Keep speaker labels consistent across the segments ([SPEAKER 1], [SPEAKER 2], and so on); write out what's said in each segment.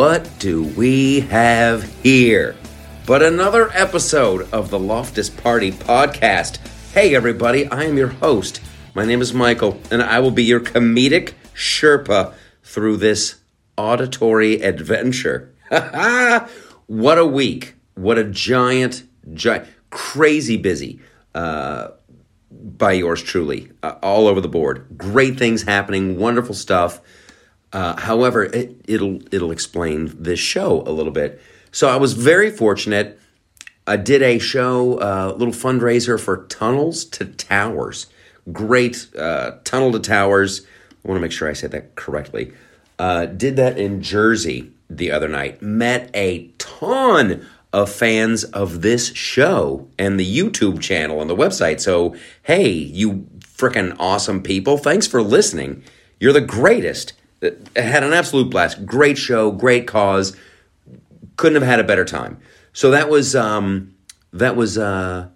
[SPEAKER 1] what do we have here? But another episode of the Loftus Party podcast. Hey, everybody, I am your host. My name is Michael, and I will be your comedic Sherpa through this auditory adventure. what a week. What a giant, giant, crazy busy. Uh, by yours truly, uh, all over the board. Great things happening, wonderful stuff. Uh, however, it, it'll it'll explain this show a little bit. So I was very fortunate. I did a show, a uh, little fundraiser for Tunnels to Towers. Great uh, Tunnel to Towers. I want to make sure I said that correctly. Uh, did that in Jersey the other night. Met a ton of fans of this show and the YouTube channel and the website. So, hey, you freaking awesome people, thanks for listening. You're the greatest. Had an absolute blast. Great show, great cause. Couldn't have had a better time. So that was um that was uh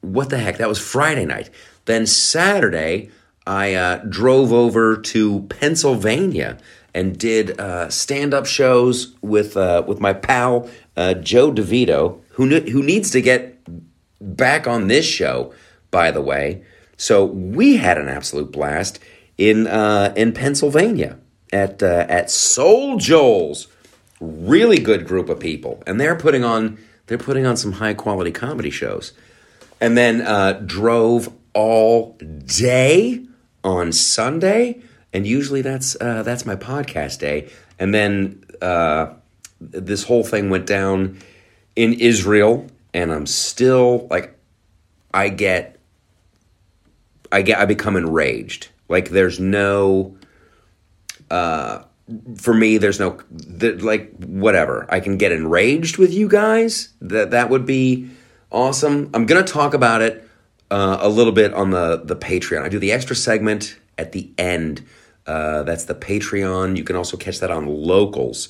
[SPEAKER 1] what the heck? That was Friday night. Then Saturday, I uh, drove over to Pennsylvania and did uh, stand-up shows with uh, with my pal uh, Joe DeVito, who who needs to get back on this show, by the way. So we had an absolute blast in uh, in Pennsylvania at uh, at Soul Joel's. Really good group of people, and they're putting on they're putting on some high quality comedy shows. And then uh, drove all day on Sunday, and usually that's uh, that's my podcast day. And then uh, this whole thing went down in Israel, and I'm still like, I get, I get, I become enraged. Like there's no, uh, for me, there's no, like whatever. I can get enraged with you guys. That that would be awesome. I'm gonna talk about it uh, a little bit on the the Patreon. I do the extra segment at the end. Uh, that's the Patreon. You can also catch that on Locals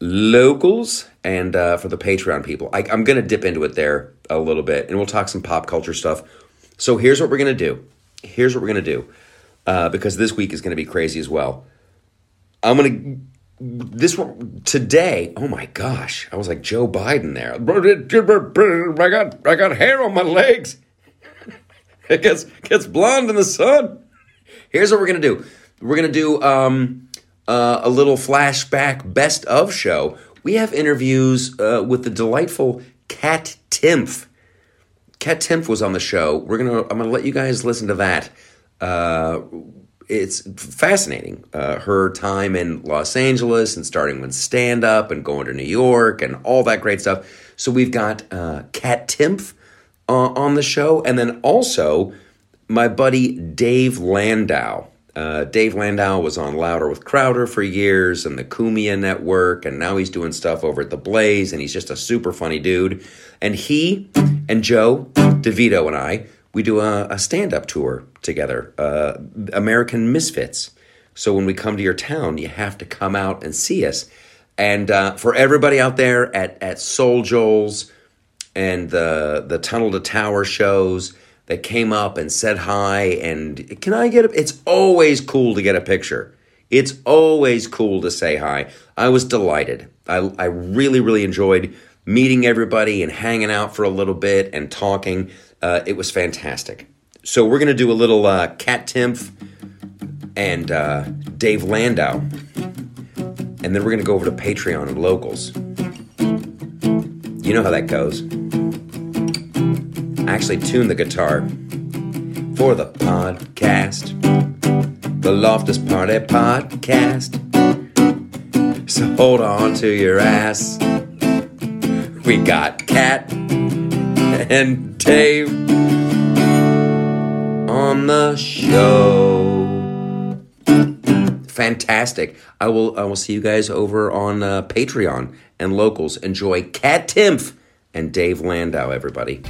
[SPEAKER 1] locals and uh, for the Patreon people. I, I'm to dip into it there a little bit and we'll talk some pop culture stuff. So here's what we're to do. Here's what we're to do uh, because this week is to be crazy as well. I'm to. This one today, oh my gosh, I was like Joe Biden there. I got I got hair on my legs. It gets gets blonde in the sun. Here's what we're gonna do. We're gonna do um, uh, a little flashback best of show, we have interviews uh, with the delightful Kat Timpf. Kat Timpf was on the show. We're gonna. I'm gonna let you guys listen to that. Uh, it's fascinating. Uh, her time in Los Angeles and starting with stand up and going to New York and all that great stuff. So we've got uh, Kat Timpf uh, on the show, and then also my buddy Dave Landau. Uh, Dave Landau was on Louder with Crowder for years and the Cumia Network, and now he's doing stuff over at The Blaze, and he's just a super funny dude. And he and Joe DeVito and I, we do a, a stand up tour together, uh, American Misfits. So when we come to your town, you have to come out and see us. And uh, for everybody out there at, at Soul Joel's and the, the Tunnel to Tower shows, that came up and said hi and can I get a it's always cool to get a picture. It's always cool to say hi. I was delighted. I I really really enjoyed meeting everybody and hanging out for a little bit and talking. Uh, it was fantastic. So we're gonna do a little uh, Kat Timpf and uh, Dave Landau, and then we're gonna go over to Patreon and locals. You know how that goes actually tune the guitar for the podcast, the Loftus Party podcast. So hold on to your ass. We got Kat and Dave on the show. Fantastic. I will I will see you guys over on uh, Patreon and locals. Enjoy Kat Timpf and Dave Landau, everybody.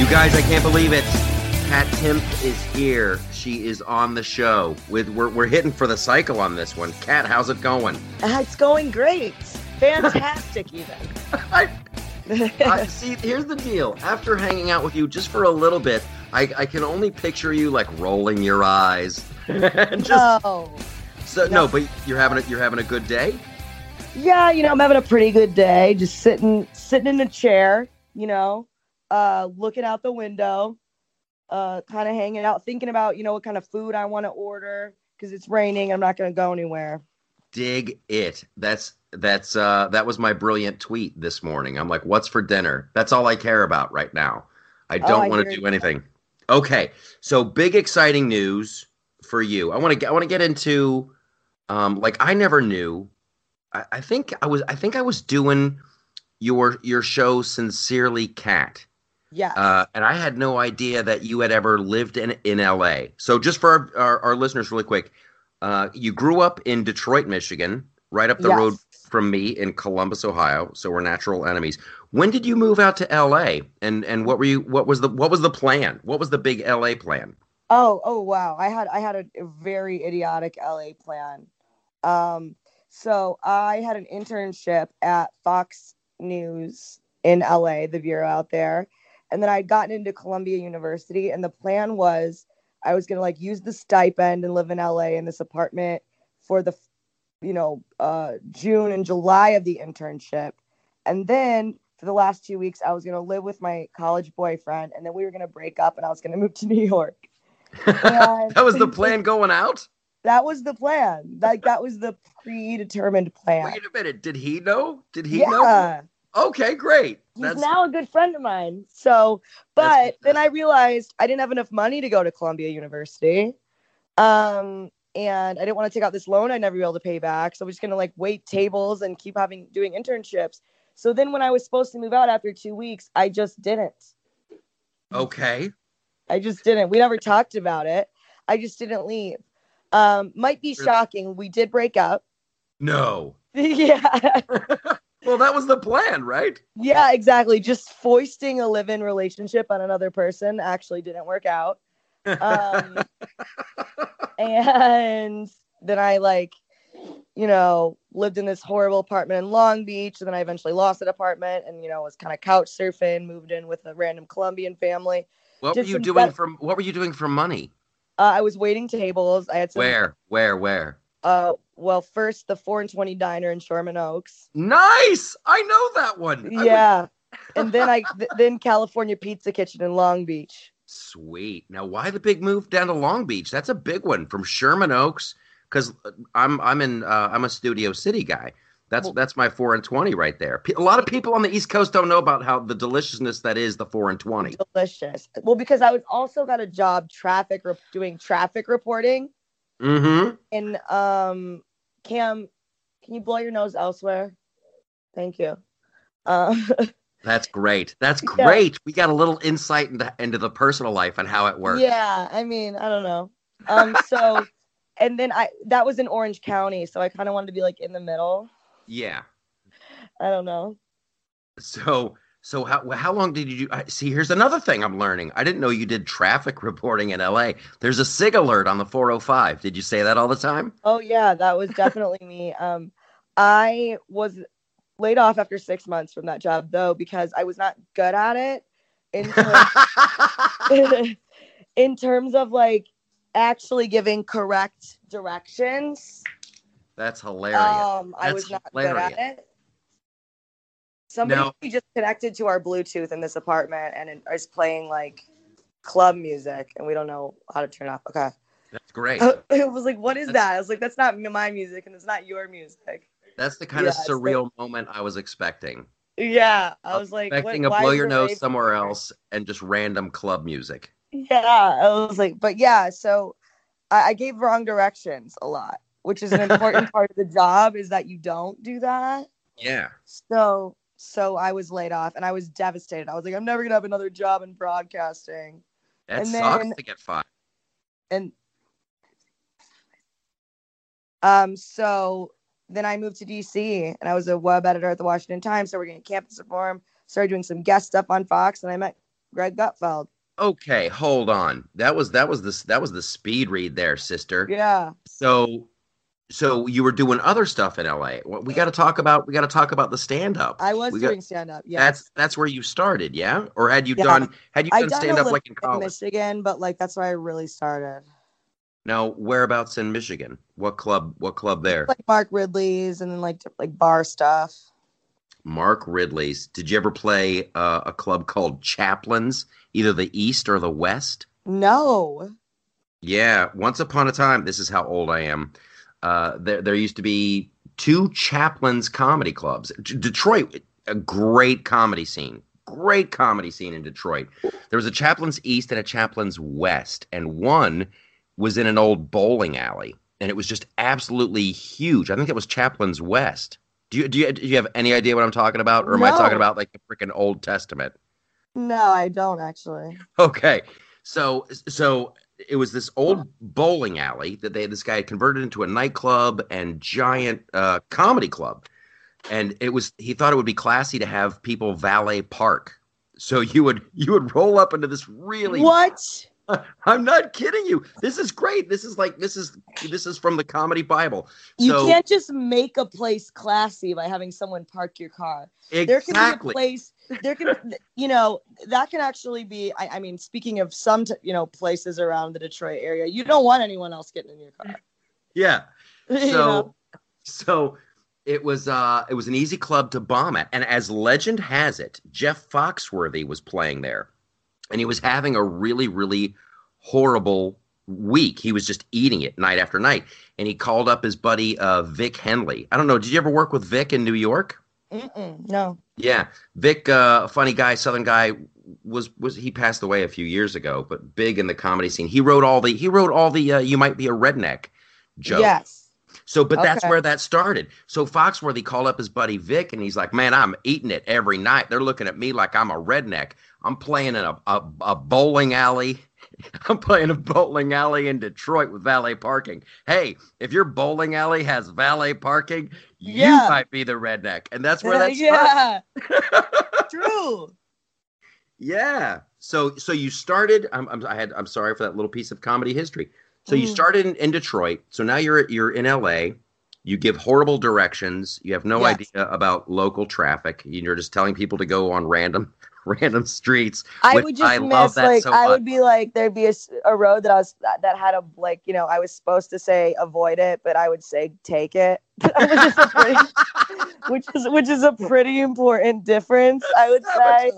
[SPEAKER 1] You guys, I can't believe it. Kat Timpf is here. She is on the show. With we're, we're hitting for the cycle on this one. Kat, how's it going?
[SPEAKER 2] Uh, it's going great. Fantastic, even.
[SPEAKER 1] I, I, see, here's the deal. After hanging out with you just for a little bit, I, I can only picture you like rolling your eyes. and just,
[SPEAKER 2] no.
[SPEAKER 1] So no. no, but you're having a, you're having a good day.
[SPEAKER 2] Yeah, you know, I'm having a pretty good day. Just sitting sitting in a chair, you know, uh, looking out the window, uh, kind of hanging out, thinking about you know what kind of food I want to order because it's raining. I'm not going to go anywhere.
[SPEAKER 1] Dig it. That's that's uh that was my brilliant tweet this morning. I'm like, what's for dinner? That's all I care about right now. I don't oh, want to do anything. Okay, so big exciting news for you. I want to get I want to get into um like I never knew. I, I think I was I think I was doing your your show sincerely Kat
[SPEAKER 2] yeah.
[SPEAKER 1] Uh, and i had no idea that you had ever lived in in la so just for our, our, our listeners really quick uh, you grew up in detroit michigan right up the yes. road from me in columbus ohio. So we're natural enemies. When did you move out to la and and what were you what was the what was the plan? What was the big la plan?
[SPEAKER 2] Oh oh wow. I had i had a, a very idiotic la plan. Um so i had an internship at fox news in LA, the bureau out there. And then I'd gotten into Columbia University, and the plan was I was gonna like use the stipend and live in LA in this apartment for the, you know, uh, June and July of the internship, and then for the last two weeks I was gonna live with my college boyfriend, and then we were gonna break up, and I was gonna move to New York.
[SPEAKER 1] that was the plan going out.
[SPEAKER 2] That was the plan. Like that was the predetermined plan.
[SPEAKER 1] Wait a minute. Did he know? Did he
[SPEAKER 2] yeah.
[SPEAKER 1] know? Okay, great.
[SPEAKER 2] He's That's... now a good friend of mine. So, but then I realized I didn't have enough money to go to Columbia University. Um, and I didn't want to take out this loan I'd never be able to pay back. So I was just gonna like wait tables and keep having doing internships. So then when I was supposed to move out after two weeks, I just didn't.
[SPEAKER 1] Okay.
[SPEAKER 2] I just didn't. We never talked about it. I just didn't leave. Um, might be shocking. We did break up.
[SPEAKER 1] No.
[SPEAKER 2] yeah.
[SPEAKER 1] well, that was the plan, right?
[SPEAKER 2] Yeah, exactly. Just foisting a live-in relationship on another person actually didn't work out. Um, and then I like, you know, lived in this horrible apartment in Long Beach. And then I eventually lost an apartment and, you know, was kind of couch surfing, moved in with a random Colombian family.
[SPEAKER 1] What were you doing for what were you doing for money?
[SPEAKER 2] Uh, I was waiting tables. I had some,
[SPEAKER 1] where, where, where?
[SPEAKER 2] Uh, well, first the four and twenty diner in Sherman Oaks.
[SPEAKER 1] Nice, I know that one.
[SPEAKER 2] Yeah, and then I th- then California Pizza Kitchen in Long Beach.
[SPEAKER 1] Sweet. Now, why the big move down to Long Beach? That's a big one from Sherman Oaks. Because I'm I'm in uh, I'm a Studio City guy. That's well, that's my four and twenty right there. A lot of people on the East Coast don't know about how the deliciousness that is the four and twenty.
[SPEAKER 2] Delicious. Well, because I was also got a job traffic re- doing traffic reporting.
[SPEAKER 1] Mm-hmm.
[SPEAKER 2] And um, Cam, can you blow your nose elsewhere? Thank you. Um,
[SPEAKER 1] That's great. That's great. Yeah. We got a little insight into into the personal life and how it works.
[SPEAKER 2] Yeah, I mean, I don't know. Um, so, and then I that was in Orange County, so I kind of wanted to be like in the middle.
[SPEAKER 1] Yeah.
[SPEAKER 2] I don't know.
[SPEAKER 1] So so how how long did you do? See, here's another thing I'm learning. I didn't know you did traffic reporting in LA. There's a sig alert on the 405. Did you say that all the time?
[SPEAKER 2] Oh yeah, that was definitely me. Um, I was laid off after six months from that job though because I was not good at it. In terms, in terms of like actually giving correct directions.
[SPEAKER 1] That's hilarious.
[SPEAKER 2] Um,
[SPEAKER 1] I
[SPEAKER 2] was not hilarious. good at it. Somebody now, just connected to our Bluetooth in this apartment and is playing like club music, and we don't know how to turn off. Okay.
[SPEAKER 1] That's great.
[SPEAKER 2] it was like, what is that's, that? I was like, that's not my music, and it's not your music.
[SPEAKER 1] That's the kind yeah, of surreal like, moment I was expecting.
[SPEAKER 2] Yeah, I was like,
[SPEAKER 1] expecting what, a blow your nose somewhere else and just random club music.
[SPEAKER 2] Yeah, I was like, but yeah, so I, I gave wrong directions a lot which is an important part of the job is that you don't do that.
[SPEAKER 1] Yeah.
[SPEAKER 2] So so I was laid off and I was devastated. I was like, I'm never gonna have another job in broadcasting.
[SPEAKER 1] That and sucks then, to get fired.
[SPEAKER 2] And um so then I moved to DC and I was a web editor at the Washington Times. So we're getting campus reform, started doing some guest stuff on Fox, and I met Greg Gutfeld.
[SPEAKER 1] Okay, hold on. That was that was the that was the speed read there, sister.
[SPEAKER 2] Yeah.
[SPEAKER 1] So so you were doing other stuff in LA. We got to talk about we got to talk about the stand up.
[SPEAKER 2] I was
[SPEAKER 1] We
[SPEAKER 2] doing stand up. Yeah.
[SPEAKER 1] That's that's where you started, yeah? Or had you
[SPEAKER 2] Yeah.
[SPEAKER 1] done had you done
[SPEAKER 2] done
[SPEAKER 1] stand up like in
[SPEAKER 2] in
[SPEAKER 1] college?
[SPEAKER 2] Michigan, but like that's where I really started.
[SPEAKER 1] Now, whereabouts in Michigan? What club? What club there?
[SPEAKER 2] Like Mark Ridley's and then like like bar stuff.
[SPEAKER 1] Mark Ridley's. Did you ever play uh, a club called Chaplin's, either the East or the West?
[SPEAKER 2] No.
[SPEAKER 1] Yeah, once upon a time, this is how old I am. Uh, there, there used to be two Chaplin's comedy clubs. D- Detroit, a great comedy scene. Great comedy scene in Detroit. There was a Chaplin's East and a Chaplin's West, and one was in an old bowling alley, and it was just absolutely huge. I think it was Chaplin's West. Do you, do you do you have any idea what I'm talking about, or am I talking about like the freaking Old Testament?
[SPEAKER 2] No, I don't actually.
[SPEAKER 1] Okay, so so it was this old bowling alley that they this guy had converted into a nightclub and giant uh, comedy club, and it was he thought it would be classy to have people valet park. So you would you would roll up into this really
[SPEAKER 2] What?
[SPEAKER 1] I'm not kidding you. This is great. This is like this is this is from the comedy Bible.
[SPEAKER 2] You
[SPEAKER 1] so
[SPEAKER 2] can't just make a place classy by having someone park your car. Exactly. There can be a place. There can, you know, that can actually be. I, I mean, speaking of some, t- you know, places around the Detroit area, you don't want anyone else getting in your car.
[SPEAKER 1] yeah.
[SPEAKER 2] You
[SPEAKER 1] so
[SPEAKER 2] know?
[SPEAKER 1] so it was uh it was an easy club to bomb at and as legend has it jeff foxworthy was playing there and he was having a really really horrible week he was just eating it night after night and he called up his buddy uh vic henley i don't know did you ever work with vic in new york
[SPEAKER 2] Mm-mm, no.
[SPEAKER 1] yeah vic uh funny guy southern guy was was he passed away a few years ago but big in the comedy scene he wrote all the he wrote all the uh, you might be a redneck jokes
[SPEAKER 2] Yes.
[SPEAKER 1] so, but that's where that started. So Foxworthy called up his buddy Vic, and he's like, "Man, I'm eating it every night. They're looking at me like I'm a redneck. I'm playing in a a, a bowling alley. I'm playing a bowling alley in Detroit with valet parking. Hey, if your bowling alley has valet parking,
[SPEAKER 2] Yeah.
[SPEAKER 1] you might be the redneck." And that's where that's
[SPEAKER 2] yeah. True.
[SPEAKER 1] Yeah. So so you started. I'm, I'm I had I'm sorry for that little piece of comedy history. So you
[SPEAKER 2] Mm.
[SPEAKER 1] started in, in Detroit. So now you're at you're in LA. You give horrible directions. You have no
[SPEAKER 2] Yes.
[SPEAKER 1] idea about local traffic. You're just telling people to go on random random streets.
[SPEAKER 2] I would just
[SPEAKER 1] I love
[SPEAKER 2] miss
[SPEAKER 1] that
[SPEAKER 2] like
[SPEAKER 1] so
[SPEAKER 2] I would be like there'd be a, a road that I was that, that had a like you know I was supposed to say avoid it but I would say take it. Which is a pretty which is which is a pretty important difference I would say.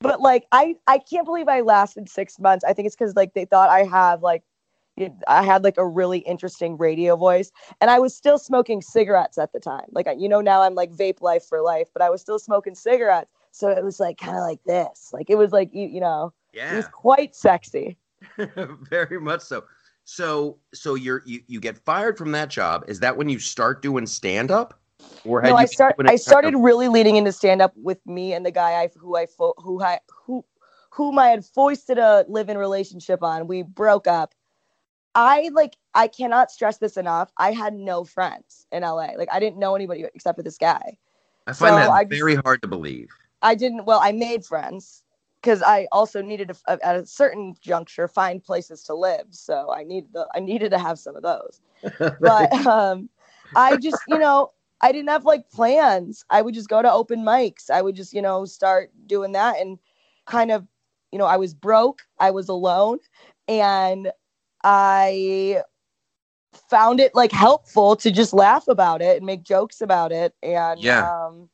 [SPEAKER 2] But like I I can't believe I lasted six months. I think it's because like they thought I have like I had like a really interesting radio voice and I was still smoking cigarettes at the time. Like you know now I'm like vape life for life but I was still smoking cigarettes so it was like kind of like this like it was like you you know
[SPEAKER 1] yeah.
[SPEAKER 2] it was quite sexy.
[SPEAKER 1] Very much so. So so you're you, you get fired from that job. Is that when you start doing stand up? Or had
[SPEAKER 2] No,
[SPEAKER 1] you
[SPEAKER 2] I start. I started really leaning into stand up with me and the guy I who I fo- who I who whom I had foisted a live in relationship on. We broke up. I like. I cannot stress this enough. I had no friends in LA. Like I didn't know anybody except for this guy.
[SPEAKER 1] I find
[SPEAKER 2] so
[SPEAKER 1] that
[SPEAKER 2] I
[SPEAKER 1] very hard to believe.
[SPEAKER 2] I didn't. Well, I made friends because I also needed to, at a certain juncture find places to live. So I needed the. I needed to have some of those. but um i just you know i didn't have like plans i would just go to open mics i would just you know start doing that and kind of you know i was broke i was alone and i found it like helpful to just laugh about it and make jokes about it and
[SPEAKER 1] Yeah.
[SPEAKER 2] um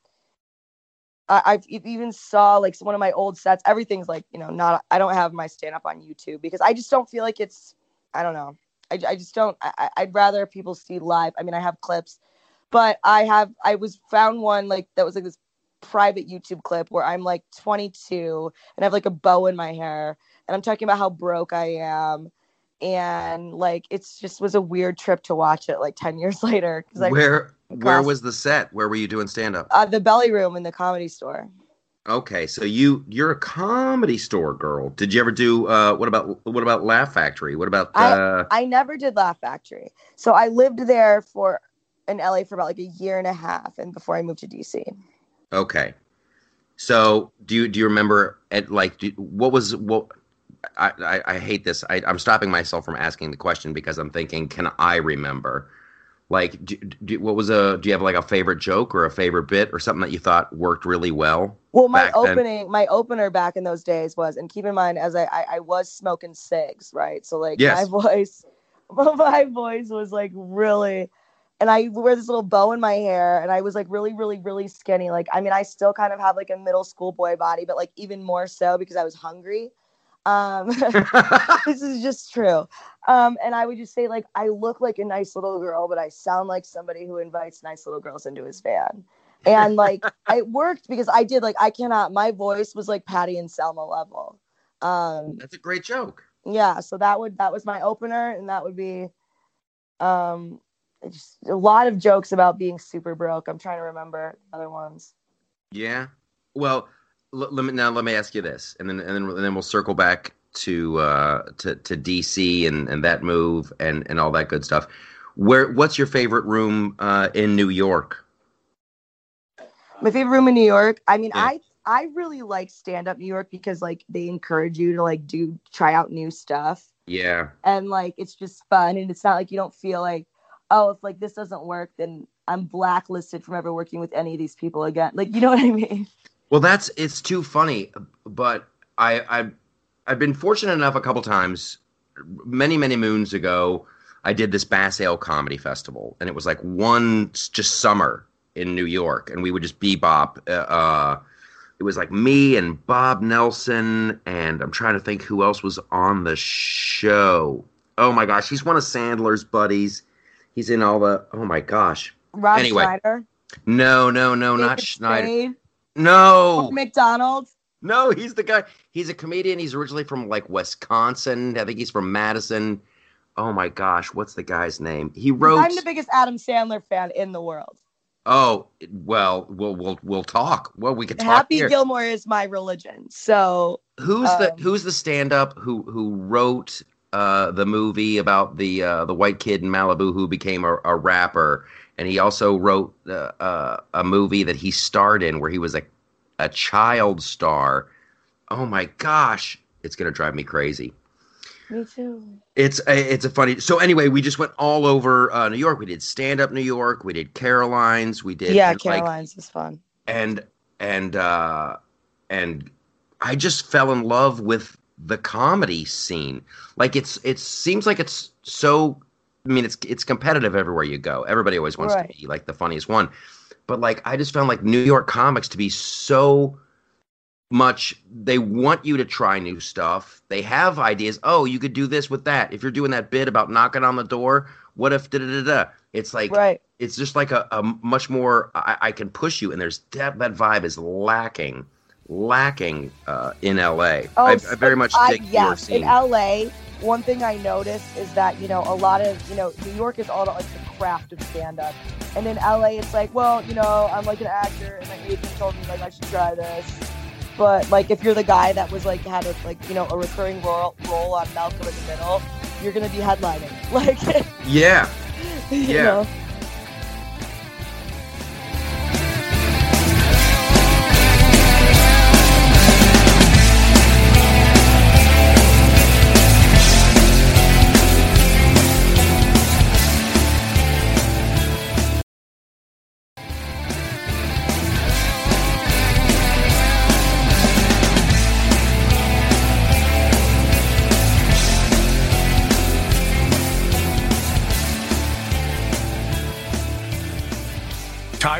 [SPEAKER 2] I, I've e- even saw like one of my old sets. Everything's like you know not. I don't have my stand up on YouTube because I just don't feel like it's. I don't know. I, I just don't. I- I'd rather people see live. I mean, I have clips, but I have. I was found one like that was like this private YouTube clip where I'm like 22 and I have like a bow in my hair and I'm talking about how broke I am. And like it's just was a weird trip to watch it like 10 years later because I
[SPEAKER 1] where where was the set? Where were you doing stand up?
[SPEAKER 2] uh, the belly room in the comedy store.
[SPEAKER 1] Okay, so you you're a comedy store girl. Did you ever do uh what about what about Laugh Factory? What about
[SPEAKER 2] I-
[SPEAKER 1] uh
[SPEAKER 2] I never did Laugh Factory. So I lived there for in LA for about like a year and a half and before I moved to DC.
[SPEAKER 1] Okay. So do you do you remember at like do, what was what I, I I hate this. I, I'm stopping myself from asking the question because I'm thinking, can I remember? Like, do, do, what was a? Do you have like a favorite joke or a favorite bit or something that you thought worked really well?
[SPEAKER 2] Well, my
[SPEAKER 1] back then?
[SPEAKER 2] opening, my opener back in those days was, and keep in mind, as I, I, I was smoking cigs, right? So like
[SPEAKER 1] Yes.
[SPEAKER 2] my voice, my voice was like really, and I wear this little bow in my hair, and I was like really, really, really skinny. Like, I mean, I still kind of have like a middle school boy body, but like even more so because I was hungry. Um, this is just true. Um, and I would just say, like, I look like a nice little girl, but I sound like somebody who invites nice little girls into his van. And like, it worked because I did, like, I cannot, my voice was like Patty and Selma level. Um,
[SPEAKER 1] That's a great joke.
[SPEAKER 2] yeah. So that would, that was my opener. And that would be, um, just a lot of jokes about being super broke. I'm trying to remember other ones.
[SPEAKER 1] Yeah. Well, let me now let me ask you this, and then and then and then we'll circle back to uh, to to DC and and that move and and all that good stuff. Where what's your favorite room uh, in New York?
[SPEAKER 2] My favorite room in New York. I mean,
[SPEAKER 1] Yeah.
[SPEAKER 2] I I really like stand up New York because like they encourage you to like do try out new stuff
[SPEAKER 1] Yeah.
[SPEAKER 2] and like it's just fun and it's not like you don't feel like oh if like this doesn't work then I'm blacklisted from ever working with any of these people again. Like you know what I mean?
[SPEAKER 1] Well, that's it's too funny, but I I I've been fortunate enough a couple times, many many moons ago. I did this Bass Ale Comedy Festival, and it was like one just summer in New York, and we would just bebop. Uh, uh, it was like me and Bob Nelson, and I'm trying to think who else was on the show. Oh my gosh, he's one of Sandler's buddies. He's in all the. Oh my gosh.
[SPEAKER 2] Rob
[SPEAKER 1] Anyway,
[SPEAKER 2] Schneider,
[SPEAKER 1] No, no, no, not Schneider.
[SPEAKER 2] Spade,
[SPEAKER 1] No,
[SPEAKER 2] McDonald's.
[SPEAKER 1] No, he's the guy. He's a comedian. He's originally from like Wisconsin. I think he's from Madison. Oh my gosh, what's the guy's name? He wrote.
[SPEAKER 2] I'm the biggest Adam Sandler fan in the world.
[SPEAKER 1] oh, well, we'll we'll we'll talk. Well, we could talk
[SPEAKER 2] Happy
[SPEAKER 1] here.
[SPEAKER 2] Gilmore is my religion. So
[SPEAKER 1] who's the
[SPEAKER 2] um,
[SPEAKER 1] who's the stand up who who wrote uh the movie about the uh the white kid in Malibu who became a, a rapper and he also wrote uh, uh, a movie that he starred in where he was a a child star. Oh my gosh, it's going to drive me crazy.
[SPEAKER 2] me too.
[SPEAKER 1] It's a, it's a funny. So anyway, we just went all over uh, New York. We did stand up New York. We did Caroline's. We did
[SPEAKER 2] Yeah,
[SPEAKER 1] like,
[SPEAKER 2] Caroline's is fun.
[SPEAKER 1] and and uh, and I just fell in love with the comedy scene. Like it's it seems like it's so. I mean, it's it's competitive everywhere you go. Everybody always wants
[SPEAKER 2] Right.
[SPEAKER 1] to be like the funniest one, but like I just found like New York comics to be so much they want you to try new stuff they have ideas oh you could do this with that if you're doing that bit about knocking on the door what if da da da da it's like
[SPEAKER 2] Right.
[SPEAKER 1] it's just like a, a much more I, I can push you and there's that that vibe is lacking lacking uh, in la I, I very much
[SPEAKER 2] Oh, I, yes, in LA, one thing I noticed is that you know a lot of you know New York is all about like the craft of stand up, and in LA it's like well you know I'm like an actor and my agent told me like I should try this, but like if you're the guy that was like had a like you know a recurring role role on Malcolm in the Middle, you're gonna be headlining like
[SPEAKER 1] yeah
[SPEAKER 2] you
[SPEAKER 1] Yeah.
[SPEAKER 2] know.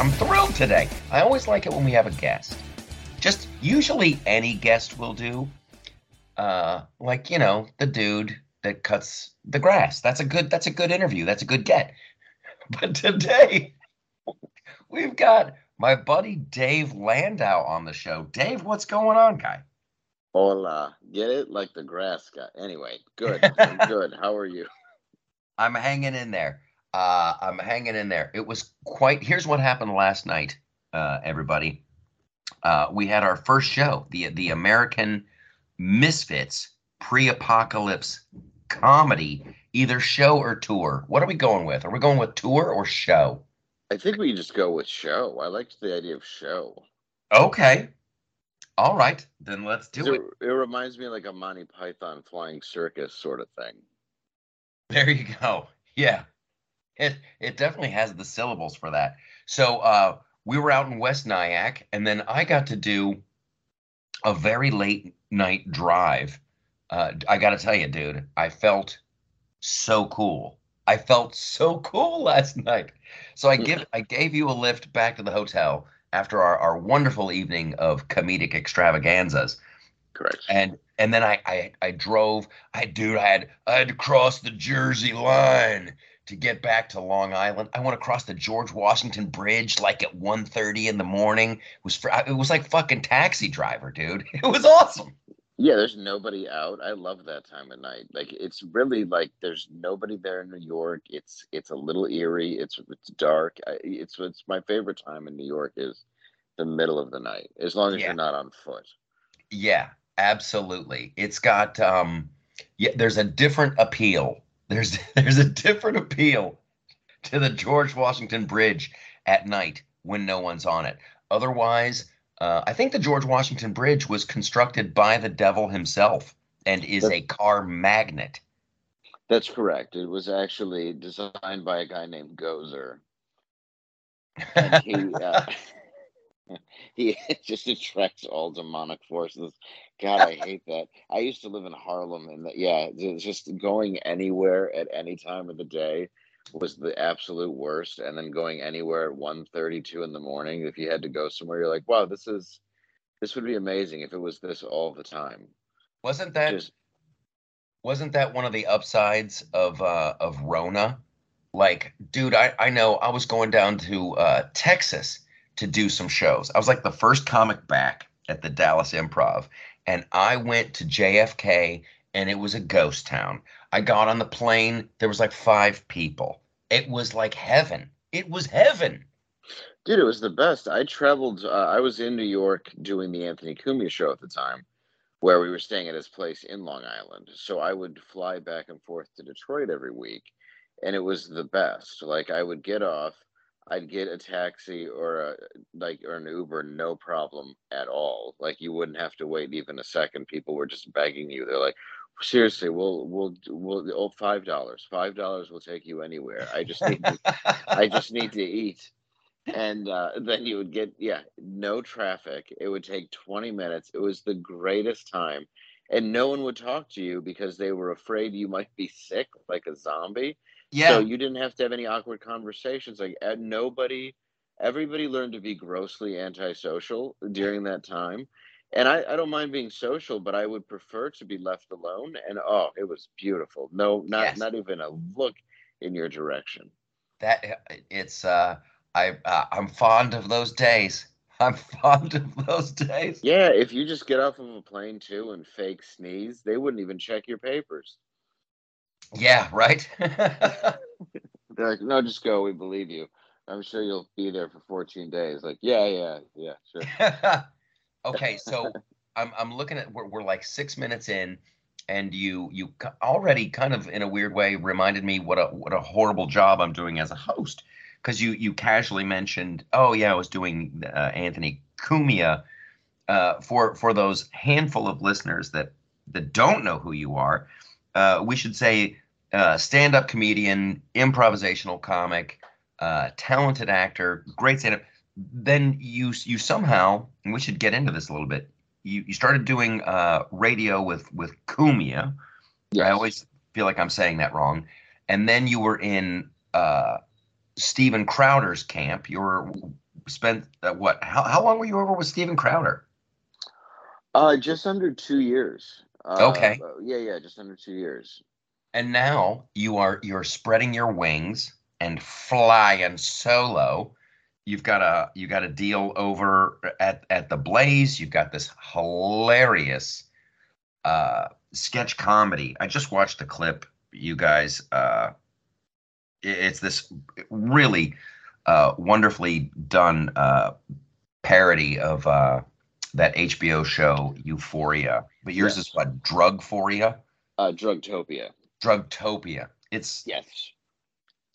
[SPEAKER 1] I'm thrilled today. I always like it when we have a guest. Just usually any guest will do. Uh, like you know, the dude that cuts the grass. That's a good. That's a good interview. That's a good get. But today, we've got my buddy Dave Landau on the show. Dave, what's going on, guy?
[SPEAKER 3] Hola. Get it? Like the grass guy. Anyway, good. I'm good. How are you?
[SPEAKER 1] I'm hanging in there. Uh, I'm hanging in there. It was quite. Here's what happened last night, uh, everybody. Uh, we had our first show, the the American Misfits pre-apocalypse comedy, either show or tour. What are we going with? Are we going with tour or show?
[SPEAKER 3] I think we just go with show. I liked the idea of show.
[SPEAKER 1] Okay. All right, then let's do
[SPEAKER 3] it,
[SPEAKER 1] it.
[SPEAKER 3] It reminds me of like a Monty Python flying circus sort of thing.
[SPEAKER 1] There you go. Yeah. It it definitely has the syllables for that. So uh we were out in West Nyack, and then I got to do a very late night drive. Uh, I got to tell you, dude, I felt so cool. I felt so cool last night. So I give I gave you a lift back to the hotel after our, our wonderful evening of comedic extravaganzas.
[SPEAKER 3] Correct.
[SPEAKER 1] And and then I, I I drove. I dude, I had I had to cross the Jersey line to get back to Long Island. I went across the George Washington Bridge like at 1.30 in the morning. It was for, it was like fucking taxi driver, dude. It was awesome.
[SPEAKER 3] Yeah, there's nobody out. I love that time of night. Like it's really like there's nobody there in New York. It's it's a little eerie. It's it's dark. I, it's it's my favorite time in New York is the middle of the night, as long as
[SPEAKER 1] Yeah.
[SPEAKER 3] you're not on foot.
[SPEAKER 1] Yeah, absolutely. It's got um yeah, there's a different appeal. There's there's a different appeal to the George Washington Bridge at night when no one's on it. Otherwise, uh, I think the George Washington Bridge was constructed by the devil himself and is a car magnet.
[SPEAKER 3] That's correct. It was actually designed by a guy named Gozer. and he uh, he just attracts all demonic forces. God, I hate that. I used to live in Harlem, and that, yeah, just going anywhere at any time of the day was the absolute worst. And then going anywhere at 1.32 in the morning, if you had to go somewhere, you're like, wow, this is this would be amazing if it was this all the time.
[SPEAKER 1] Wasn't that
[SPEAKER 3] Just
[SPEAKER 1] wasn't that one of the upsides of uh of Rona? Like, dude, I I know I was going down to uh Texas to do some shows. I was like the first comic back at the Dallas Improv, and I went to JFK and it was a ghost town. I got on the plane, there was like five people. It was like heaven. It was heaven.
[SPEAKER 3] Dude, it was the best. I traveled. Uh, I was in New York doing the Anthony Cumia show at the time, where we were staying at his place in Long Island. So I would fly back and forth to Detroit every week, and it was the best. Like I would get off, I'd get a taxi or a like or an Uber, no problem at all. Like you wouldn't have to wait even a second. People were just begging you. They're like, seriously, we'll we'll we'll oh five dollars. Five dollars will take you anywhere. I just need to, I just need to eat. And uh, then you would get, yeah, no traffic. It would take 20 minutes. It was the greatest time. And no one would talk to you because they were afraid you might be sick like a zombie.
[SPEAKER 1] Yeah.
[SPEAKER 3] So you didn't have to have any awkward conversations. Like, uh, nobody, everybody learned to be grossly antisocial during that time. And I, I don't mind being social, but I would prefer to be left alone. And oh, it was beautiful. No, not
[SPEAKER 1] Yes.
[SPEAKER 3] not even a look in your direction.
[SPEAKER 1] that it's uh I uh, I'm fond of those days. I'm fond of those days.
[SPEAKER 3] Yeah, if you just get off of a plane too and fake sneeze, they wouldn't even check your papers.
[SPEAKER 1] Yeah, right.
[SPEAKER 3] They're like, no, just go. We believe you. I'm sure you'll be there for 14 days. Like, yeah, yeah, yeah, sure.
[SPEAKER 1] okay, so I'm I'm looking at we're, we're like six minutes in, and you you already kind of in a weird way reminded me what a what a horrible job I'm doing as a host because you you casually mentioned oh yeah I was doing uh, Anthony Cumia uh, for for those handful of listeners that that don't know who you are uh, we should say uh, stand up comedian improvisational comic uh, talented actor great stand up then you you somehow and we should get into this a little bit you, you started doing uh, radio with with Cumia. Yes. I always feel like I'm saying that wrong. And then you were in uh, Steven Crowder's camp. You were spent uh, what? How, how long were you over with Steven Crowder?
[SPEAKER 3] Uh, just under two years.
[SPEAKER 1] Uh, okay.
[SPEAKER 3] Yeah, yeah, just under two years.
[SPEAKER 1] And now you are you're spreading your wings and flying solo You've got a you got a deal over at at the Blaze. You've got this hilarious uh, sketch comedy. I just watched the clip, you guys. Uh, it's this really uh, wonderfully done uh, parody of uh, that HBO show Euphoria. But yours yes. is what Drugphoria?
[SPEAKER 3] Uh, Drugtopia.
[SPEAKER 1] Drugtopia. It's
[SPEAKER 3] yes.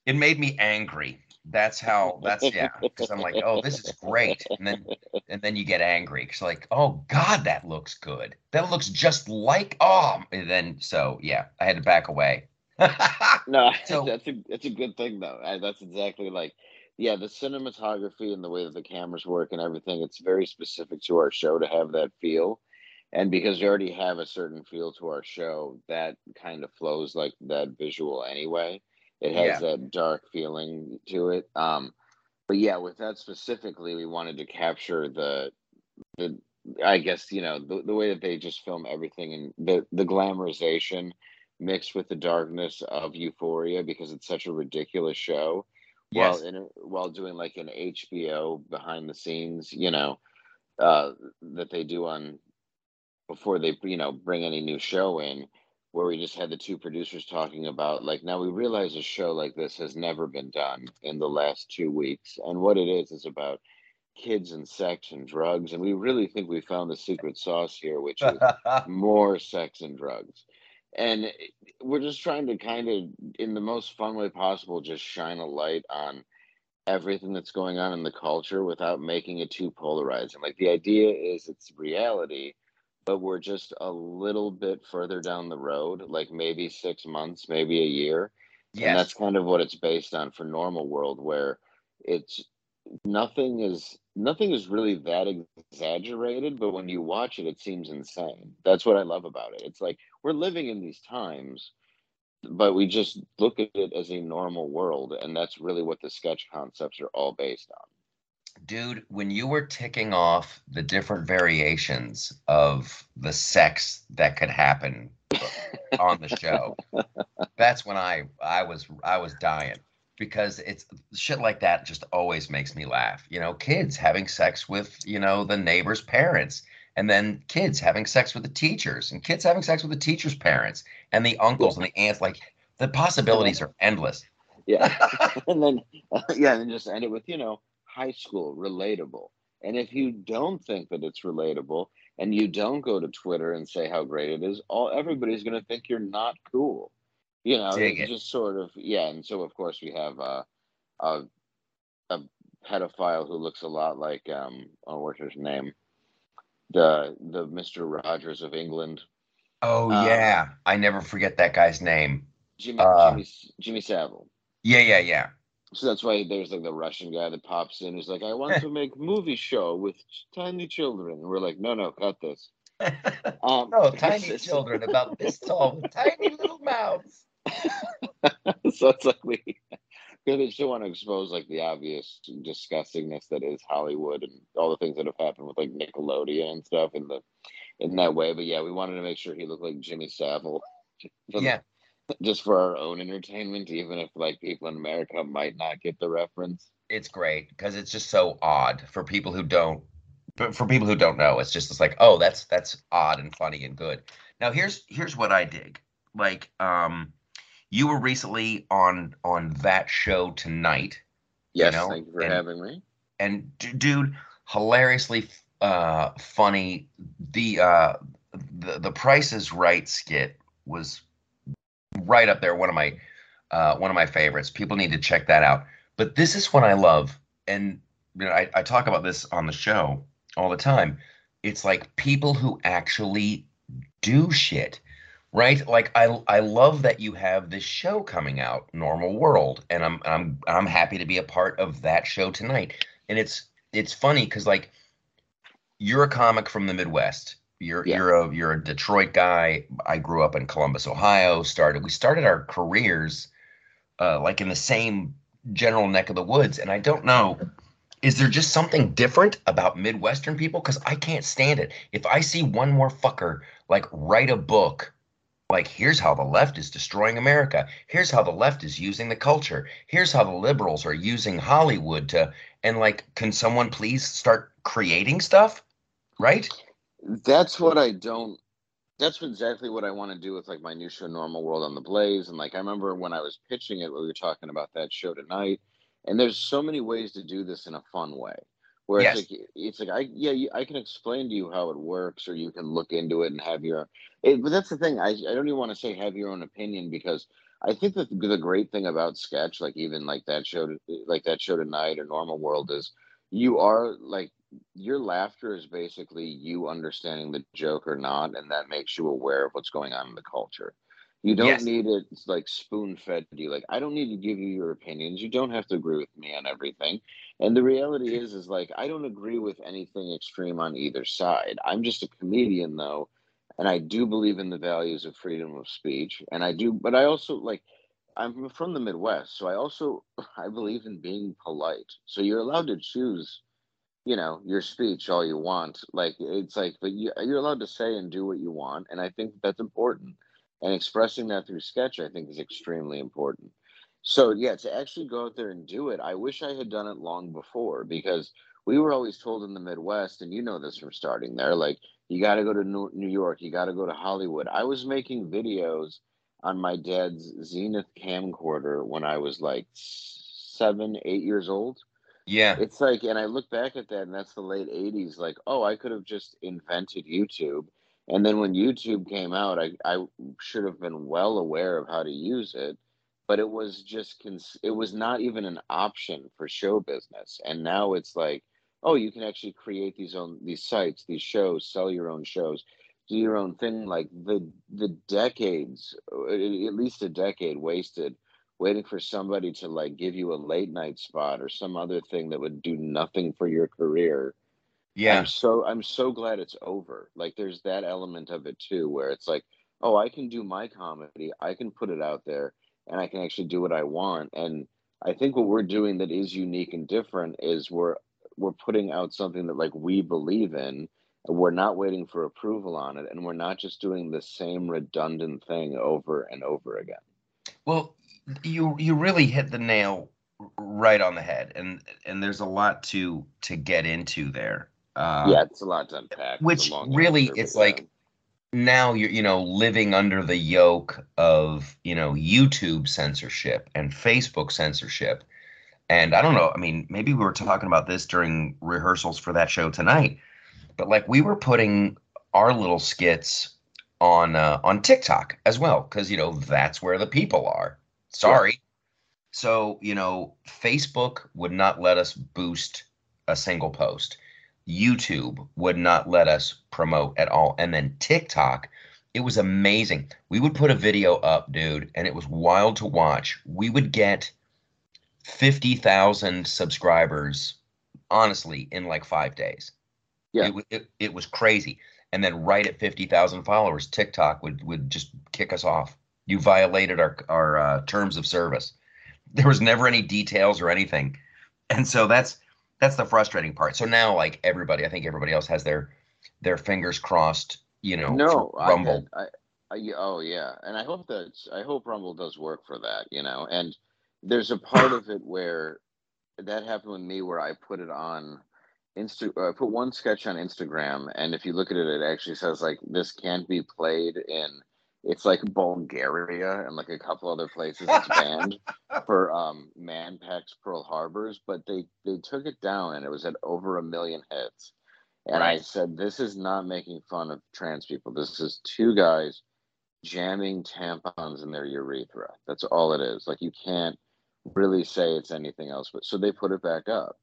[SPEAKER 1] It made me angry that's how that's yeah because i'm like oh this is great and then and then you get angry because like oh god that looks good that looks just like oh and then so yeah i had to back away
[SPEAKER 3] no so, that's a that's a good thing though that's exactly like yeah the cinematography and the way that the cameras work and everything it's very specific to our show to have that feel and because we already have a certain feel to our show that kind of flows like that visual anyway it has yeah. that dark feeling to it. Um, but yeah, with that specifically, we wanted to capture the the I guess you know the, the way that they just film everything and the the glamorization mixed with the darkness of Euphoria because it's such a ridiculous show. Yes. While in while doing like an HBO behind the scenes, you know, uh, that they do on before they you know bring any new show in where we just had the two producers talking about like now we realize a show like this has never been done in the last two weeks and what it is is about kids and sex and drugs and we really think we found the secret sauce here which is more sex and drugs and we're just trying to kind of in the most fun way possible just shine a light on everything that's going on in the culture without making it too polarizing like the idea is it's reality but we're just a little bit further down the road, like maybe six months, maybe a year. Yes. And that's kind of what it's based on for normal world, where it's nothing is nothing is really that exaggerated, but when you watch it, it seems insane. That's what I love about it. It's like we're living in these times, but we just look at it as a normal world, and that's really what the sketch concepts are all based on
[SPEAKER 1] dude, when you were ticking off the different variations of the sex that could happen on the show, that's when I I was I was dying because it's shit like that just always makes me laugh. You know, kids having sex with, you know, the neighbor's parents and then kids having sex with the teachers and kids having sex with the teachers' parents and the uncles and the aunts like the possibilities are endless.
[SPEAKER 3] Yeah. and then yeah, and then just end it with, you know, high school relatable. And if you don't think that it's relatable and you don't go to Twitter and say how great it is, all everybody's going to think you're not cool. You know, Dig it's it. just sort of yeah. And so of course we have uh, a a pedophile who looks a lot like um oh what's his name the the Mister Rogers of England.
[SPEAKER 1] Oh um, yeah, I never forget that guy's name.
[SPEAKER 3] Jimmy uh, Jimmy Jimmy Savile.
[SPEAKER 1] Yeah, yeah, yeah.
[SPEAKER 3] So that's why there's like the Russian guy that pops in who's like, I want to make movie show with tiny children. And we're like, no, no, cut this.
[SPEAKER 1] Um, no, tiny children about this tall tiny little mouths.
[SPEAKER 3] so it's like we because they still want to expose like the obvious disgustingness that is Hollywood and all the things that have happened with like Nickelodeon and stuff in the in that way. But yeah, we wanted to make sure he looked like Jimmy Savile.
[SPEAKER 1] yeah
[SPEAKER 3] just for our own entertainment, even if like people in America might not get the reference.
[SPEAKER 1] It's great because it's just so odd for people who don't. But for people who don't know, it's just it's like, oh, that's that's odd and funny and good. Now here's here's what I dig. Like, um, you were recently on on that show tonight.
[SPEAKER 3] Yes,
[SPEAKER 1] know?
[SPEAKER 3] thank you for
[SPEAKER 1] And-
[SPEAKER 3] having me.
[SPEAKER 1] and d- dude, hilariously uh, funny. The uh, the the Price is Right skit was right up there. One of my uh, one of my favorites. People need to check that out. But this is what I love, and you know, I, I talk about this on the show all the time. It's like people who actually do shit, right? Like I I love that you have this show coming out, Normal World, and I'm I'm I'm happy to be a part of that show tonight. And it's it's funny because like you're a comic from the Midwest. You're
[SPEAKER 3] Yeah.
[SPEAKER 1] you're a you're a Detroit guy. I grew up in Columbus, Ohio. Started we started our careers uh, like in the same general neck of the woods, and I don't know. Is there just something different about Midwestern people? Because I can't stand it. If I see one more fucker like write a book, like here's how the left is destroying America. Here's how the left is using the culture. Here's how the liberals are using Hollywood to and like, can someone please start creating stuff? Right?
[SPEAKER 3] That's what I don't. That's exactly what I want to do with like my new show, Normal World on the Blaze. And like I remember when I was pitching it, we were talking about that show tonight. And there's so many ways to do this in a fun way. Where
[SPEAKER 1] Yes.
[SPEAKER 3] it's like it's like I yeah you, I can explain to you how it works, or you can look into it and have your. It, but that's the thing. I I don't even want to say have your own opinion because I think that the, the great thing about sketch, like even like that show, like that show tonight or Normal World, is you are like your laughter is basically you understanding the joke or not, and that makes you aware of what's going on in the culture. You don't
[SPEAKER 1] Yes.
[SPEAKER 3] need it like spoon fed to you. Like I don't need to give you your opinions. You don't have to agree with me on everything. And the reality is, is like I don't agree with anything extreme on either side. I'm just a comedian though, and I do believe in the values of freedom of speech. And I do, but I also like I'm from the Midwest, so I also I believe in being polite. So you're allowed to choose you know your speech all you want like it's like but you, you're allowed to say and do what you want and i think that's important and expressing that through sketch i think is extremely important so yeah to actually go out there and do it i wish i had done it long before because we were always told in the midwest and you know this from starting there like you got to go to New New York, you got to go to Hollywood. I was making videos on my dad's Zenith camcorder when I was like seven, eight years old.
[SPEAKER 1] Yeah.
[SPEAKER 3] It's like, and I look back at that, and that's the late 80s. Like, oh, I could have just invented YouTube. And then when YouTube came out, I, I should have been well aware of how to use it, but it was just, cons- it was not even an option for show business. And now it's like, oh, you can actually create these own, these sites, these shows, sell your own shows, do your own thing. Like the, the decades, at least a decade wasted waiting for somebody to like give you a late night spot or some other thing that would do nothing for your career.
[SPEAKER 1] Yeah.
[SPEAKER 3] I'm so I'm so glad it's over. Like there's that element of it too where it's like, oh, I can do my comedy, I can put it out there and I can actually do what I want. And I think what we're doing that is unique and different is we're we're putting out something that like we believe in and we're not waiting for approval on it and we're not just doing the same redundant thing over and over again.
[SPEAKER 1] Well, you you really hit the nail right on the head, and and there's a lot to to get into there. Uh,
[SPEAKER 3] yeah, it's a lot to unpack.
[SPEAKER 1] Which really, it's
[SPEAKER 3] yeah.
[SPEAKER 1] like now you're you know living under the yoke of you know YouTube censorship and Facebook censorship, and I don't know. I mean, maybe we were talking about this during rehearsals for that show tonight, but like we were putting our little skits on uh, on TikTok as well because you know that's where the people are. Sorry. So, you know, Facebook would not let us boost a single post. YouTube would not let us promote at all. And then TikTok, it was amazing. We would put a video up, dude, and it was wild to watch. We would get 50,000 subscribers, honestly, in like five days.
[SPEAKER 3] Yeah.
[SPEAKER 1] It, it, it was crazy. And then right at 50,000 followers, TikTok would, would just kick us off. You violated our, our uh, terms of service. There was never any details or anything. And so that's that's the frustrating part. So now like everybody, I think everybody else has their their fingers crossed, you know,
[SPEAKER 3] no,
[SPEAKER 1] for
[SPEAKER 3] I I, I, oh yeah, and I hope that I hope Rumble does work for that, you know. And there's a part of it where that happened with me, where I put it on Insta. uh, I put one sketch on Instagram, and if you look at it, it actually says like this can't be played in it's like Bulgaria and like a couple other places it's banned for um Manpack's Pearl Harbors, but they they took it down and it was at over a million hits. And right. I said, this is not making fun of trans people. This is two guys jamming tampons in their urethra. That's all it is. Like you can't really say it's anything else. But so they put it back up.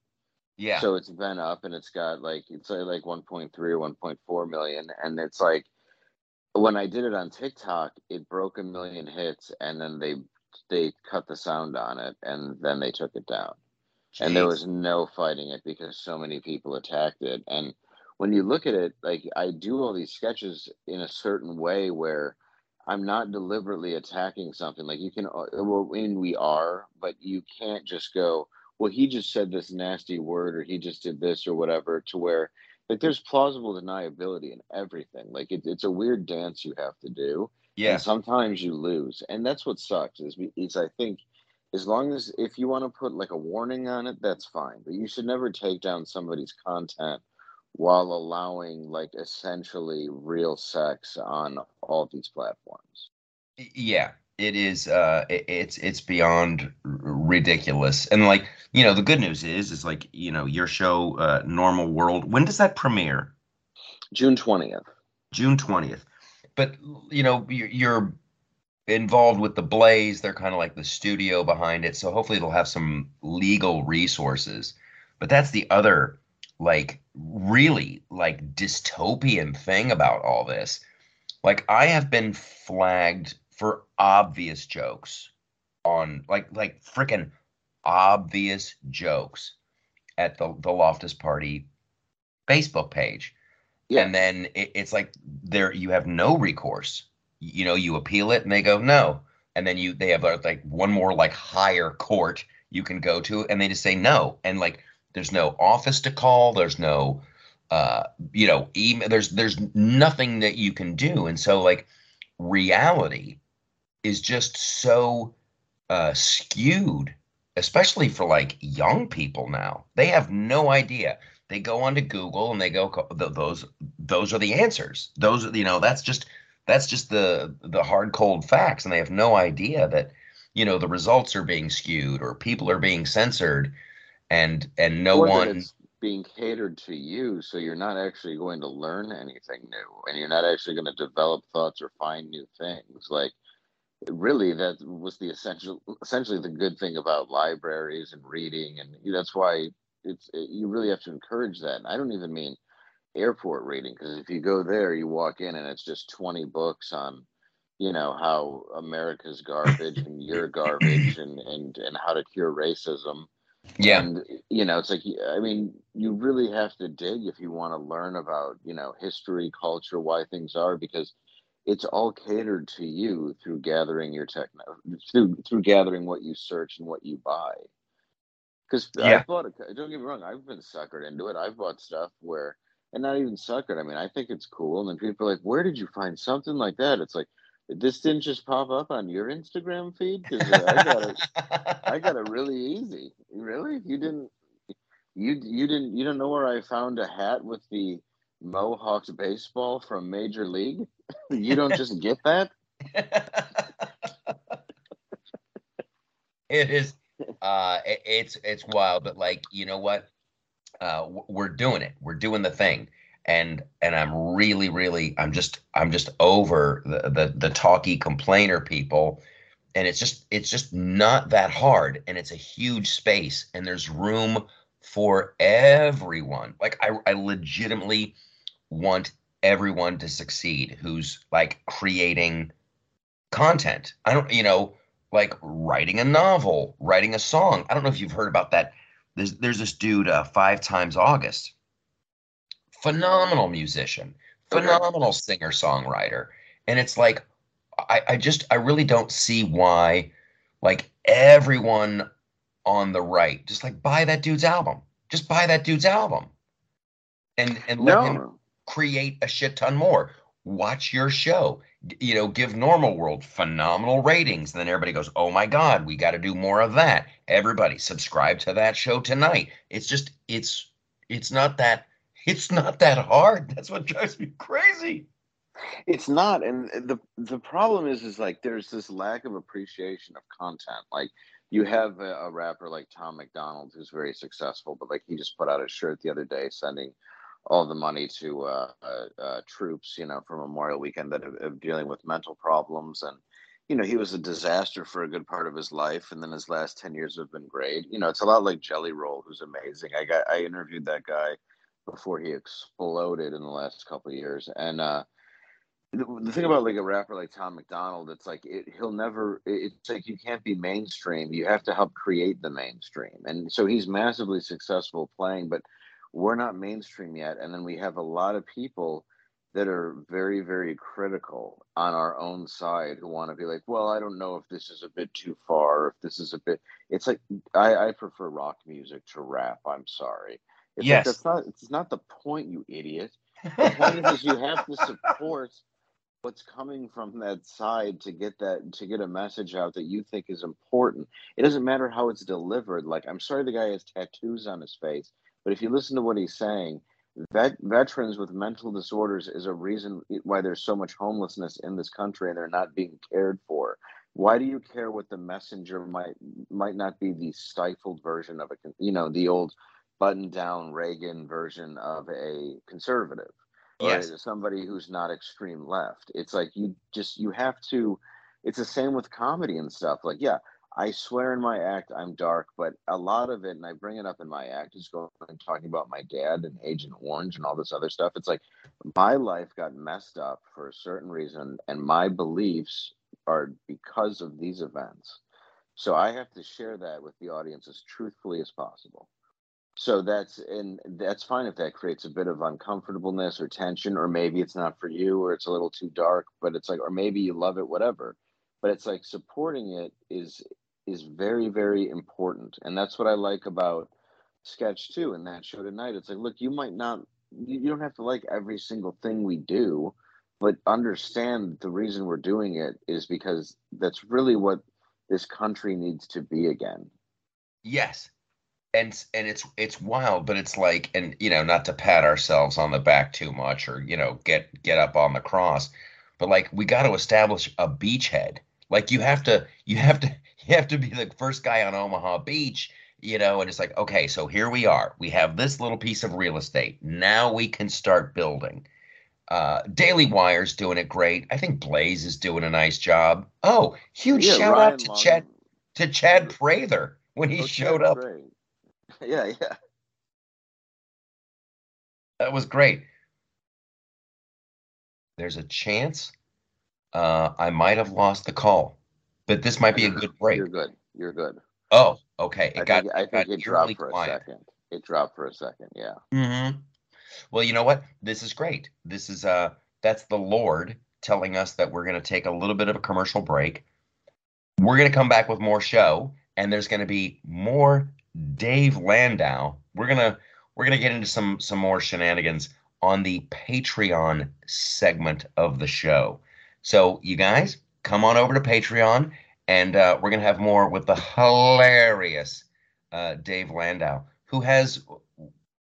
[SPEAKER 1] Yeah.
[SPEAKER 3] So it's been up and it's got like it's like 1.3 or 1.4 million, and it's like when I did it on TikTok, it broke a million hits, and then they they cut the sound on it, and then they took it down. Jeez. And there was no fighting it because so many people attacked it. And when you look at it, like I do all these sketches in a certain way where I'm not deliberately attacking something. Like you can, uh, well, and we are, but you can't just go, well, he just said this nasty word or he just did this or whatever, to where like there's plausible deniability in everything. Like it, it's a weird dance you have to do.
[SPEAKER 1] Yeah.
[SPEAKER 3] And sometimes you lose, and that's what sucks. Is is I think as long as if you want to put like a warning on it, that's fine. But you should never take down somebody's content while allowing like essentially real sex on all these platforms.
[SPEAKER 1] Yeah, it is uh it's it's beyond ridiculous. And like you know the good news is is like you know your show uh normal world when does that premiere?
[SPEAKER 3] June 20th
[SPEAKER 1] june 20th but you know you're involved with the blaze they're kind of like the studio behind it so hopefully they'll have some legal resources. But that's the other like really like dystopian thing about all this. Like i have been flagged for obvious jokes on like like freaking obvious jokes at the the Loftus Party Facebook page. Yeah. And then it, it's like there you have no recourse. You know, you appeal it and they go no. And then you they have like one more like higher court you can go to and they just say no. And like there's no office to call, there's no uh you know, email there's there's nothing that you can do. And so like reality is just so uh, skewed, especially for like young people now. They have no idea. They go onto Google and they go those those are the answers. Those are you know that's just that's just the the hard cold facts, and they have no idea that you know the results are being skewed or people are being censored, and and no
[SPEAKER 3] or
[SPEAKER 1] one
[SPEAKER 3] being catered to you so you're not actually going to learn anything new and you're not actually going to develop thoughts or find new things like really that was the essential essentially the good thing about libraries and reading and that's why it's you really have to encourage that. And i don't even mean airport reading because if you go there you walk in and it's just 20 books on you know how america's garbage and your garbage and and and how to cure racism.
[SPEAKER 1] Yeah.
[SPEAKER 3] And you know it's like i mean you really have to dig if you want to learn about you know history culture why things are because it's all catered to you through gathering your tech through through gathering what you search and what you buy. Because yeah. I bought a, don't get me wrong, I've been suckered into it. I've bought stuff where and not even suckered. I mean, I think it's cool. And then people are like, Where did you find something like that? It's like this didn't just pop up on your Instagram feed because I got it. I got it really easy. Really, you didn't. You you didn't you don't know where I found a hat with the Mohawks baseball from Major League? you don't just get that?
[SPEAKER 1] it is uh it's it's wild but like you know what? Uh we're doing it. We're doing the thing. And and i'm really really i'm just i'm just over the the, the talky complainer people. And it's just it's just not that hard. And it's a huge space. And there's room for everyone. Like i i legitimately want everyone to succeed who's like creating content. I don't, you know, like writing a novel, writing a song. I don't know if you've heard about that. There's there's this dude, uh, Five Times August, phenomenal musician, phenomenal singer songwriter, and it's like, I I just I really don't see why, like everyone on the right, just like buy that dude's album, just buy that dude's album, and and let no. him create a shit ton more. Watch your show. You know, give Normal World phenomenal ratings. And then everybody goes, oh my God, we got to do more of that. Everybody subscribe to that show tonight. It's just, it's, it's not that, it's not that hard. That's what drives me crazy.
[SPEAKER 3] It's not, and the the problem is, is like there's this lack of appreciation of content. Like you have a, a, rapper like Tom MacDonald who's very successful, but like he just put out a shirt the other day sending all the money to uh, uh, uh, troops, you know, for Memorial Weekend that are, dealing with mental problems. And, you know, he was a disaster for a good part of his life. And then his last 10 years have been great. You know, it's a lot like Jelly Roll, who's amazing. I got, I interviewed that guy before he exploded in the last couple of years. And, uh, the, the thing about like a rapper like Tom MacDonald, it's like it, he'll never. It's like you can't be mainstream. You have to help create the mainstream, and so he's massively successful playing. But we're not mainstream yet and then we have a lot of people that are very very critical on our own side who want to be like well i don't know if this is a bit too far if this is a bit it's like i, I prefer rock music to rap i'm sorry. It's
[SPEAKER 1] yes.
[SPEAKER 3] Like that's not it's not the point you idiot. The point is you have to support what's coming from that side to get that to get a message out that you think is important. It doesn't matter how it's delivered like i'm sorry the guy has tattoos on his face but if you listen to what he's saying, vet, veterans with mental disorders is a reason why there's so much homelessness in this country and they're not being cared for. Why do you care what the messenger might might not be the stifled version of a you know the old button down Reagan version of a conservative or yes. somebody who's not extreme left. It's like you just you have to. It's the same with comedy and stuff. Like yeah, I swear in my act I'm dark, but a lot of it, and I bring it up in my act, is going and talking about my dad and Agent Orange and all this other stuff. It's like my life got messed up for a certain reason, and my beliefs are because of these events. So I have to share that with the audience as truthfully as possible. So that's and that's fine if that creates a bit of uncomfortableness or tension, or maybe it's not for you, or it's a little too dark, but it's like, or maybe you love it, whatever but it's like supporting it is is very very important. And that's what i like about sketch too and that show tonight. It's like look you might not you don't have to like every single thing we do but understand the reason we're doing it is because that's really what this country needs to be again.
[SPEAKER 1] Yes. And and it's it's wild but it's like and you know not to pat ourselves on the back too much or you know get get up on the cross but like we got to establish a beachhead. Like you have to you have to you have to be the first guy on Omaha Beach, you know, and it's like, okay, so here we are. We have this little piece of real estate. Now we can start building. Uh, Daily Wire's doing it great. I think Blaze is doing a nice job. Oh, huge yeah, shout Ryan out to Long. Chad to Chad Prather when he oh, showed up.
[SPEAKER 3] Yeah, yeah.
[SPEAKER 1] That was great. There's a chance uh, I might have lost the call but this might be a good break.
[SPEAKER 3] You're good. You're good.
[SPEAKER 1] Oh, okay. It
[SPEAKER 3] I
[SPEAKER 1] got.
[SPEAKER 3] Think, I think it dropped for quiet. a second. It dropped for a second. Yeah.
[SPEAKER 1] Mm-hmm. Well, you know what? This is great. This is uh, that's the Lord telling us that we're going to take a little bit of a commercial break. We're going to come back with more show, and there's going to be more Dave Landau. We're gonna we're gonna get into some some more shenanigans on the Patreon segment of the show. So, you guys, come on over to Patreon, and uh, we're to have more with the hilarious uh, Dave Landau, who has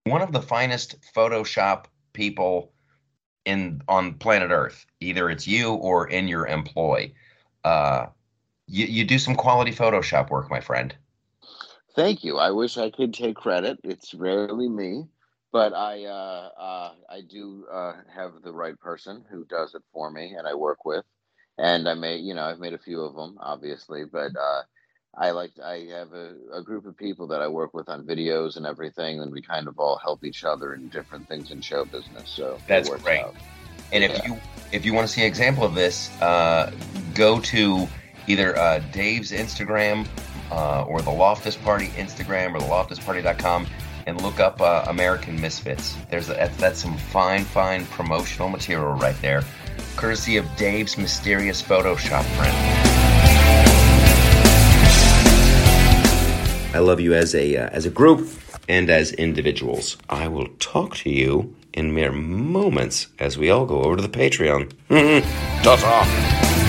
[SPEAKER 1] one of the finest Photoshop people in on planet Earth. Either it's you or in your employ. Uh, you, you do some quality Photoshop work, my friend.
[SPEAKER 3] Thank you. I wish I could take credit. It's rarely me, but I uh, uh, I do uh, have the right person who does it for me, and I work with and I made you know I've made a few of them obviously, but uh, I like I have a, a group of people that I work with on videos and everything, and we kind of all help each other in different things in show business. So
[SPEAKER 1] that's great. Out. And yeah. if you if you want to see an example of this, uh, go to either uh, Dave's Instagram uh, or the Loftus Party Instagram or the loftusparty.com and look up uh, American Misfits. There's a, that's, that's some fine, fine promotional material right there courtesy of Dave's mysterious Photoshop friend. I love you as a uh, as a group and as individuals. I will talk to you in mere moments as we all go over to the Patreon. Ta-ta!